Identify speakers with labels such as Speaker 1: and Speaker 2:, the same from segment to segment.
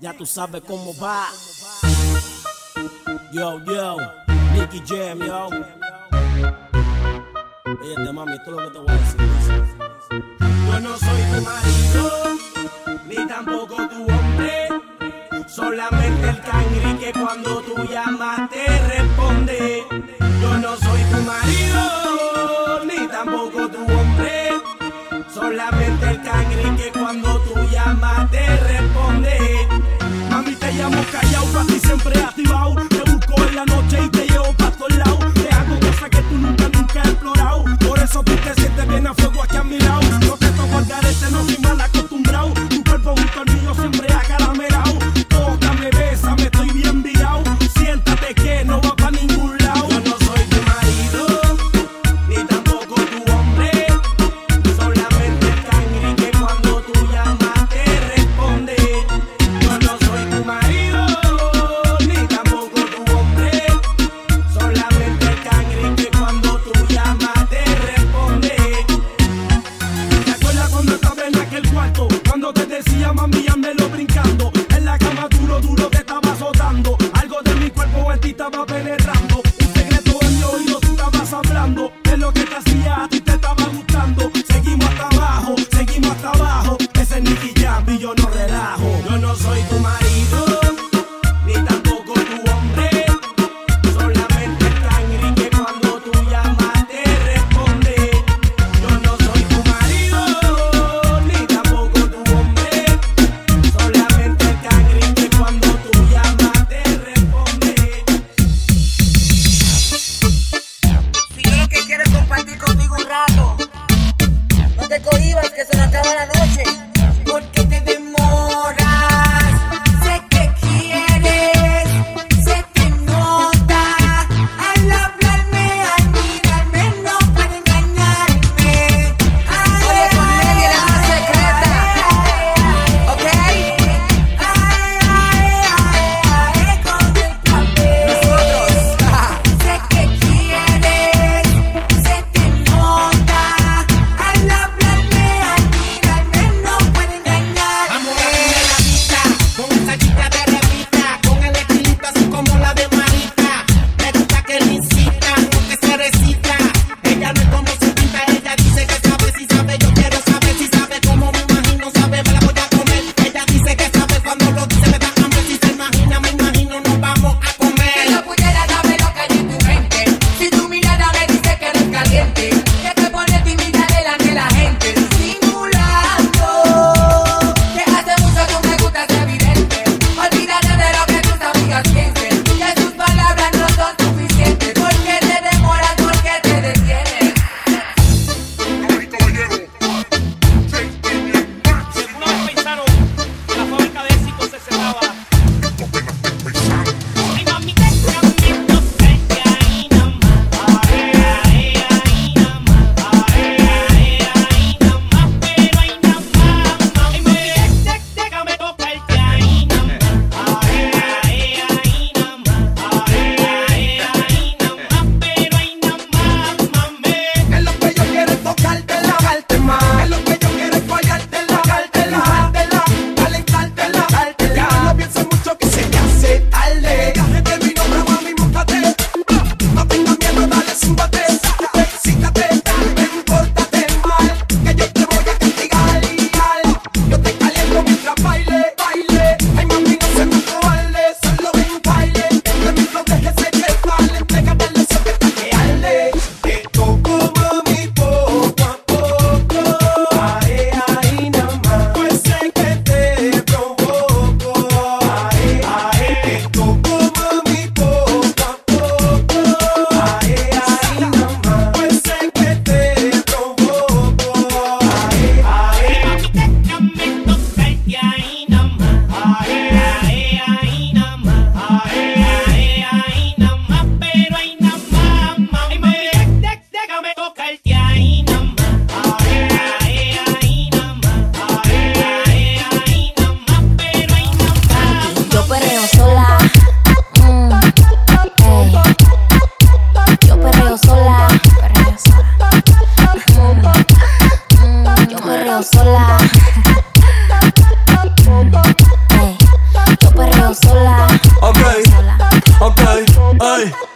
Speaker 1: ya tú sabes cómo va. Yo, yo, Nicky Jam, yo. Oye, mami, esto es lo que te voy a decir. Yo no soy tu marido, ni tampoco tu hombre. Solamente el cangri que cuando tú llamas te responde. Yo no soy tu marido, ni tampoco tu hombre. Solamente el cangri que cuando siempre
Speaker 2: activa.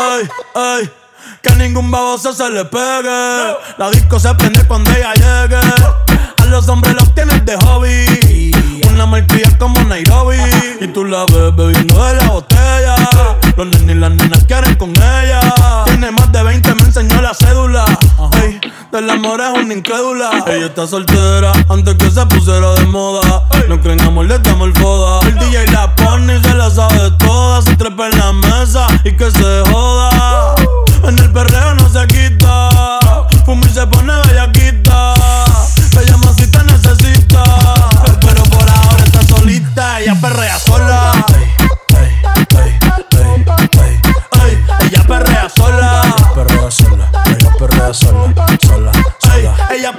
Speaker 3: Ay, ay. Que ningún baboso se le pegue. La disco se prende cuando ella llegue. A los hombres los tienes de hobby. Una malcria como Nairobi. Y tú la ves bebiendo de la botella. Los nenes y las nenas quieren con ella. Tiene más de 20, me enseñó la cédula. Ey, del amor es una incrédula. Ella está soltera antes que se pusiera de moda. No creen amor, le damos el foda. El DJ la pone y se la sabe toda. Se trepa en la mesa y que se joda. En el perreo no se quita. Fumi se pone bellaquita.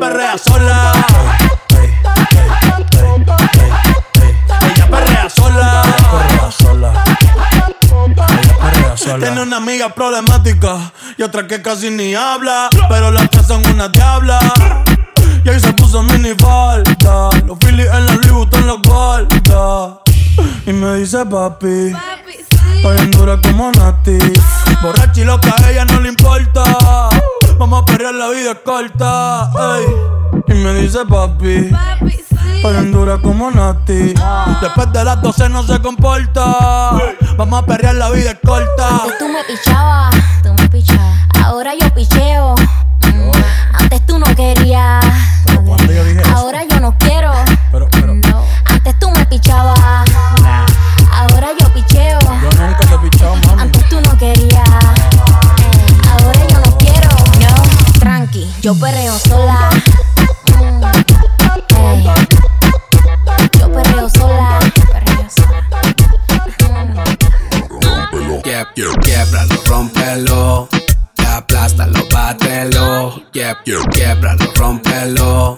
Speaker 3: Perrea sola. Ella perrea sola.
Speaker 4: Perrea sola. Sola.
Speaker 3: Tiene una amiga problemática y otra que casi ni habla. Pero las tres son una diabla. Y ahí se puso mini falta. Los Phillies en la Louis Vuitton los guarda. Y me dice papi. Estoy en dura como Nati. Borracha y loca, a ella no le importa. Vamos a perrear, la vida es corta. ey. Y me dice papi. Estoy en dura como Nati. Después de las 12 no se comporta. Vamos a perrear, la vida es corta.
Speaker 5: Antes tú me pichabas, tú me pichabas. Ahora yo picheo. Mm, Antes tú no querías. Ahora yo no quiero.
Speaker 1: Quieb- Quiebralo, rómpelo.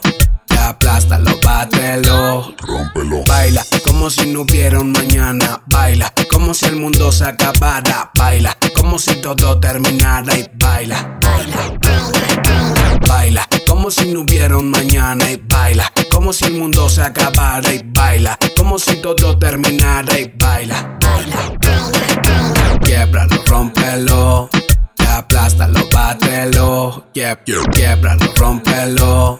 Speaker 1: Aplástalo, bátelo. Rómpelo. Baila como si no hubiera un mañana. Baila como si el mundo se acabara. Baila como si todo terminara. Y baila. Baila como si no hubiera un mañana. Y baila como si el mundo se acabara. Y baila como si todo terminara. Y baila. Quiebralo, quieb- Quiebralo, rómpelo.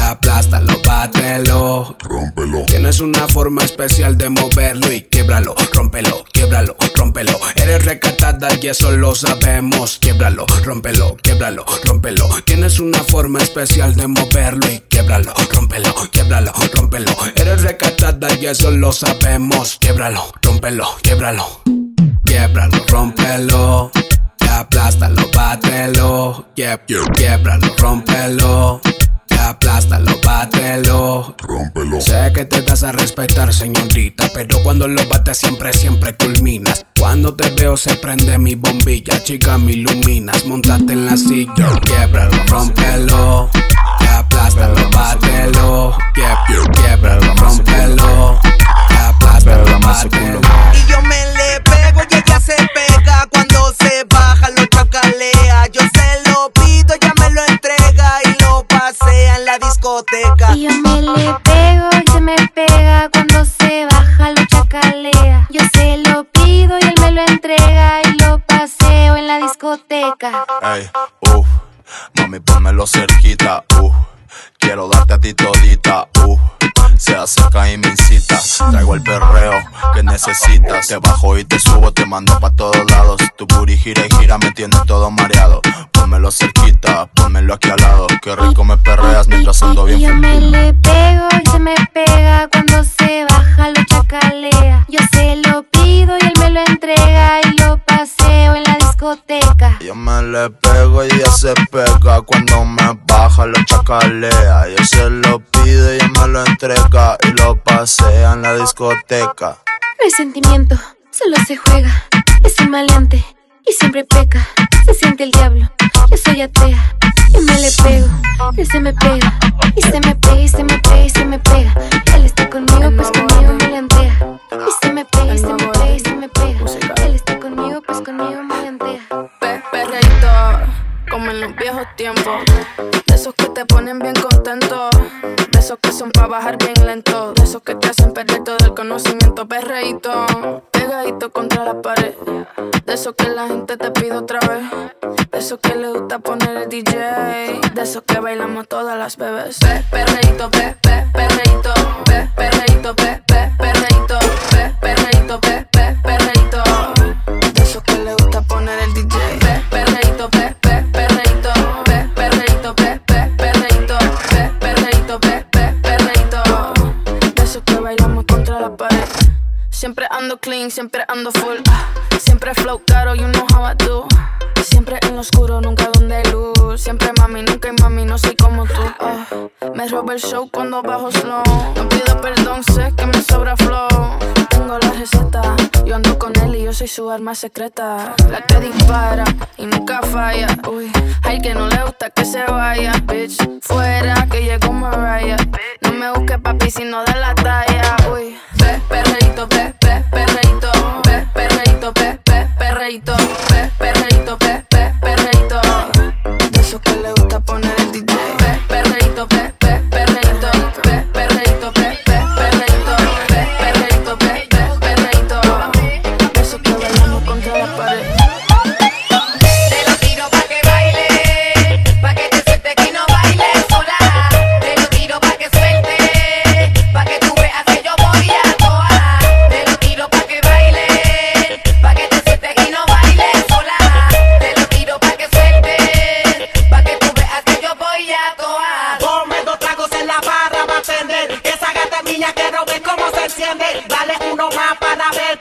Speaker 1: Aplástalo, bátelo. Rómpelo. Tienes una forma especial de moverlo y quiebralo, rómpelo, quiebralo, rómpelo. Eres recatada y eso lo sabemos. Quiebralo, rómpelo, quiebralo, rómpelo. Tienes una forma especial de moverlo y quiebralo, rómpelo, quiebralo, rómpelo. Eres recatada y eso lo sabemos. Quiebralo, rómpelo, quiebralo. Quiebralo, rómpelo. Aplástalo, bátelo. Quieb- Quiebralo, rómpelo. Aplástalo, bátelo. Rómpelo. Sé que te das a respetar, señorita. Pero cuando lo bates, siempre, siempre culminas. Cuando te veo, se prende mi bombilla. Chica, me iluminas. Montate en la silla. Quiebralo, rómpelo.
Speaker 4: Ey, uff, mami, pónmelo cerquita, uff. Quiero darte a ti todita, uff. Se acerca y me incita. Traigo el perreo que necesitas. Te bajo y te subo, te mando pa' todos lados. Tu booty gira y gira, me tiene todo mareado. Pónmelo cerquita, pónmelo aquí al lado. Qué rico me perreas mientras ando
Speaker 5: Y yo
Speaker 4: bien
Speaker 5: me le pego y se me pega
Speaker 4: le pego ella se pega cuando me baja lo chacalea. Yo se lo pido ella me lo entrega y lo pasea en la discoteca.
Speaker 5: No hay sentimiento, solo se juega. Es un maleante y siempre peca. Se siente el diablo, yo soy atea. Y me le pego, él se me pega. Y se me pega, y se me pega, y se me pega. Él está conmigo, pues conmigo me lantea. Y se me pega, y se me pega, y se me pega. Él está conmigo, pues conmigo me lantea
Speaker 6: como en los viejos tiempos. De esos que te ponen bien contento, de esos que son para bajar bien lento, de esos que te hacen perder todo el conocimiento, perreíto, pegadito contra la pared. De esos que la gente te pide otra vez, de esos que le gusta poner el DJ, de esos que bailamos todas las bebés. Pe, perreíto, pe, pe, perreíto, pe, perreíto, pe, pe, perreíto. ando clean, siempre ando full. Ah. Siempre flow caro, you know how I do. Siempre en oscuro, nunca donde luz. Siempre mami, nunca hay mami, no soy como tú. Ah. Me roba el show cuando bajo slow. No pido perdón, sé que me sobra flow. Tengo la receta, yo ando con él y yo soy su arma secreta. La que dispara y nunca falla. Uy, hay que no le gusta que se vaya, bitch. Fuera que llegó Mariah. No me busques papi, sino de la
Speaker 7: enciende, dale uno más para ver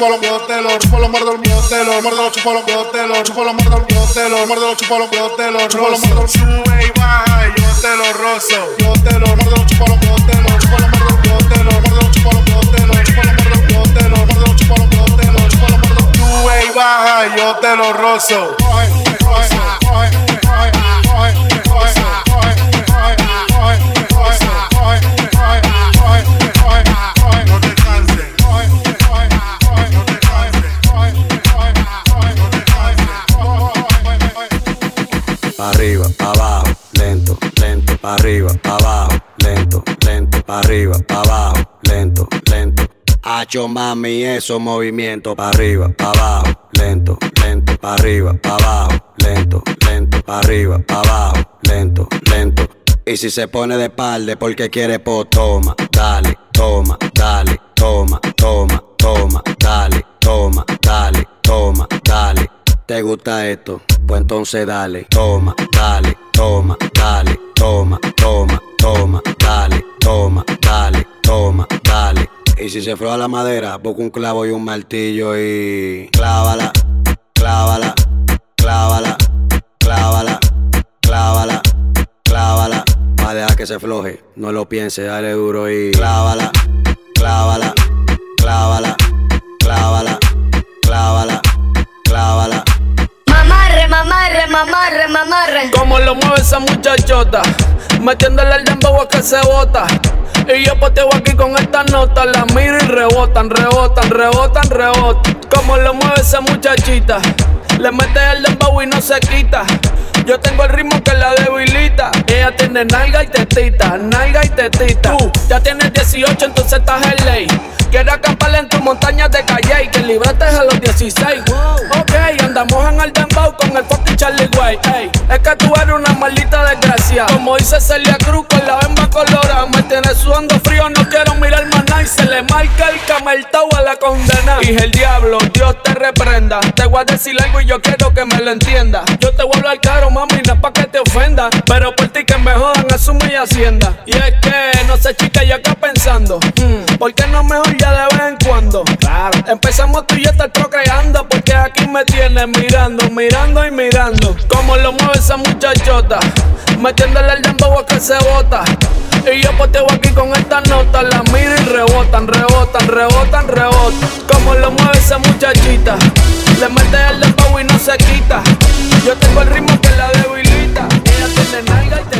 Speaker 8: chupo, lo yo te lo chupo, lo muerdo, yo te lo muerdo, lo chupo, lo yo te lo chupo, lo muerdo, yo te lo muerdo, lo chupo, lo te lo chupo, lo muerdo. Sube y baja y yo te lo rozo. Yo te lo muerdo, lo chupo, lo te lo chupo, lo muerdo, yo te lo muerdo, lo chupo, lo yo te lo chupo, lo muerdo, yo te lo muerdo, lo chupo, lo yo te lo chupo, lo muerdo. Sube y baja y yo te lo rozo. No
Speaker 9: Arriba, pa' abajo, lento, lento, pa' arriba, pa' abajo, lento, lento, pa' arriba, pa' abajo, lento, lento. Hacho mami, esos movimientos pa' arriba, pa' abajo, lento, lento, pa' arriba, pa' abajo, lento, lento, pa' arriba, pa' abajo, lento, lento. Y si se pone de palde porque quiere po, toma, dale, toma, dale, toma, toma, toma, dale, toma, dale, toma, dale. ¿Te gusta esto? Pues entonces dale, toma, dale, toma, dale, toma, toma, toma, dale, toma, dale, toma, dale. Y si se froa la madera, busca un clavo y un martillo y clávala, clávala, clávala, clávala, clávala, clávala. Va a dejar que se floje, no lo piense, dale duro y clávala, clávala, clávala, clávala, clávala.
Speaker 10: Como lo mueve esa muchachota, metiéndole el dembow que se bota. Y yo poteo aquí con esta nota, la miro y rebotan, rebotan, rebotan, rebotan. Como lo mueve esa muchachita, le mete el dembow y no se quita. Yo tengo el ritmo que la debilita. Ella tiene nalga y tetita, nalga y tetita. Tú ya tienes 18, entonces estás en ley. Quiero acampar en tus montañas de calle y que libraste a los 16. Ok, andamos en el dembow con el fucking Charlie Way. Ey, es que tú eres una maldita desgracia. Como dice Celia Cruz con la se le marca el cameltao a la condena. Y el diablo, Dios te reprenda. Te voy a decir algo y yo quiero que me lo entienda. Yo te voy a hablar caro, mami, no es pa' que te ofenda. Pero por ti que me jodan, asume y hacienda. Y es que, no sé, chica, yo acá pensando. mm, ¿Por qué no mejor ya de vez en cuando? Claro. Empezamos tú y yo estar procreando. Porque aquí me tienes mirando, mirando y mirando. Como lo mueve esa muchachota. Metiéndole el dembow a que se bota. Y yo poteo aquí con esta nota. La miro y rebotan, rebotan, rebotan, rebotan. Como lo mueve esa muchachita. Le mete el dembow y no se quita. Yo tengo el ritmo que la debilita. Ella tiene nalga y tetita,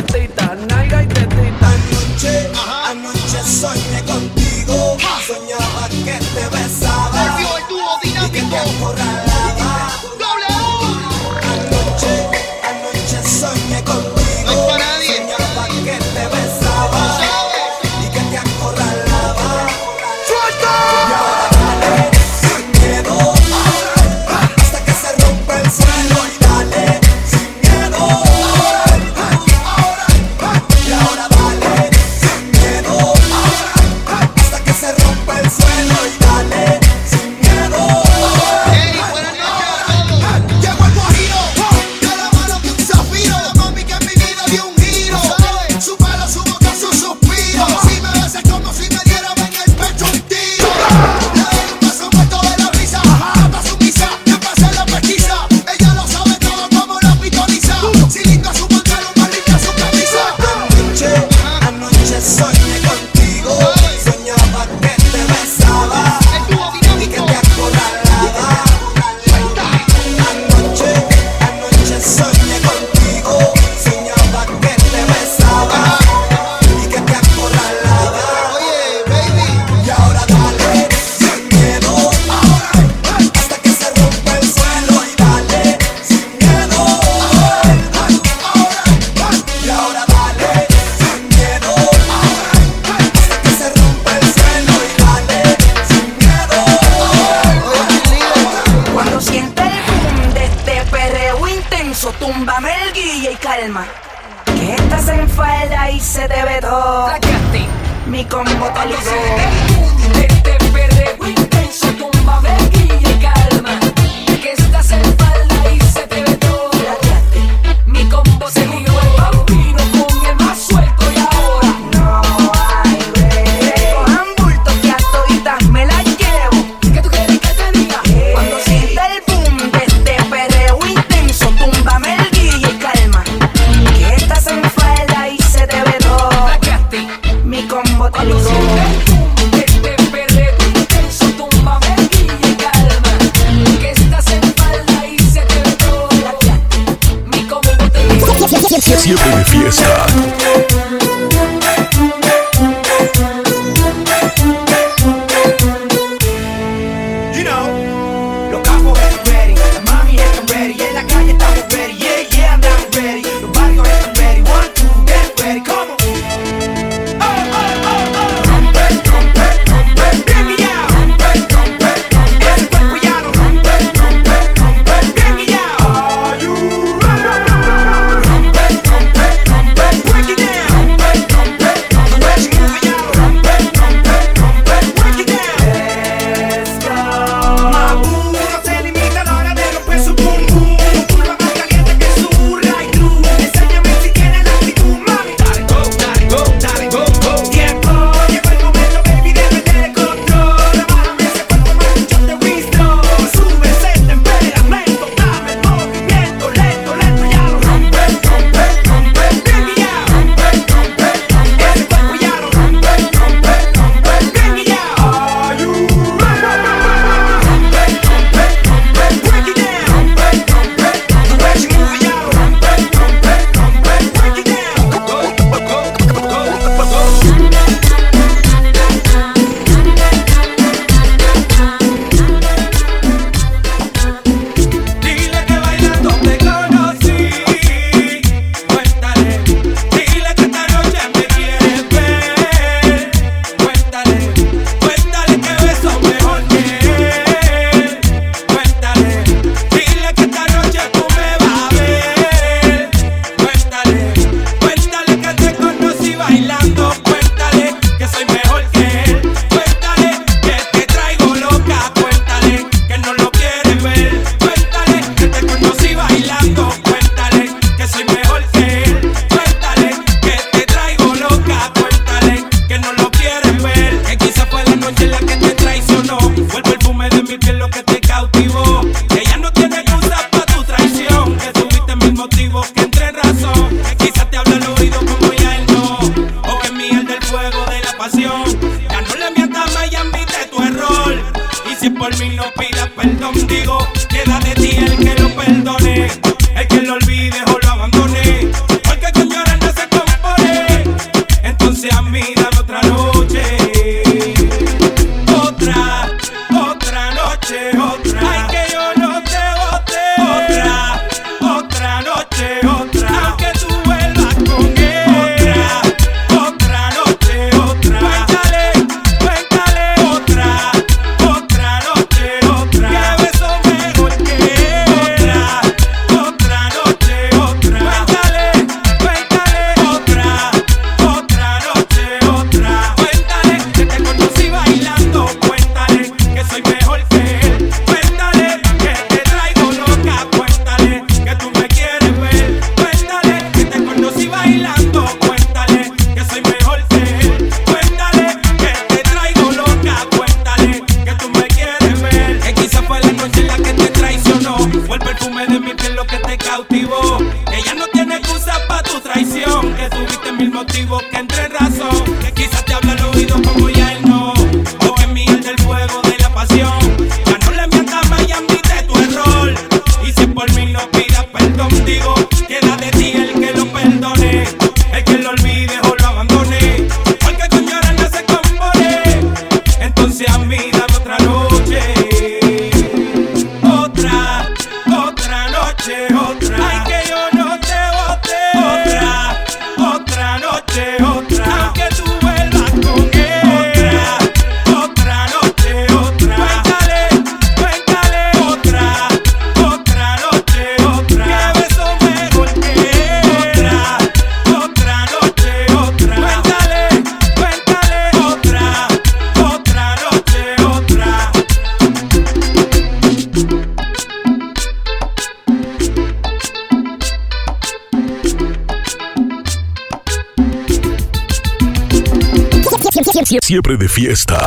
Speaker 11: Siempre de fiesta.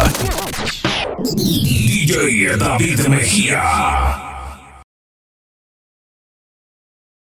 Speaker 11: DJ David Mejía.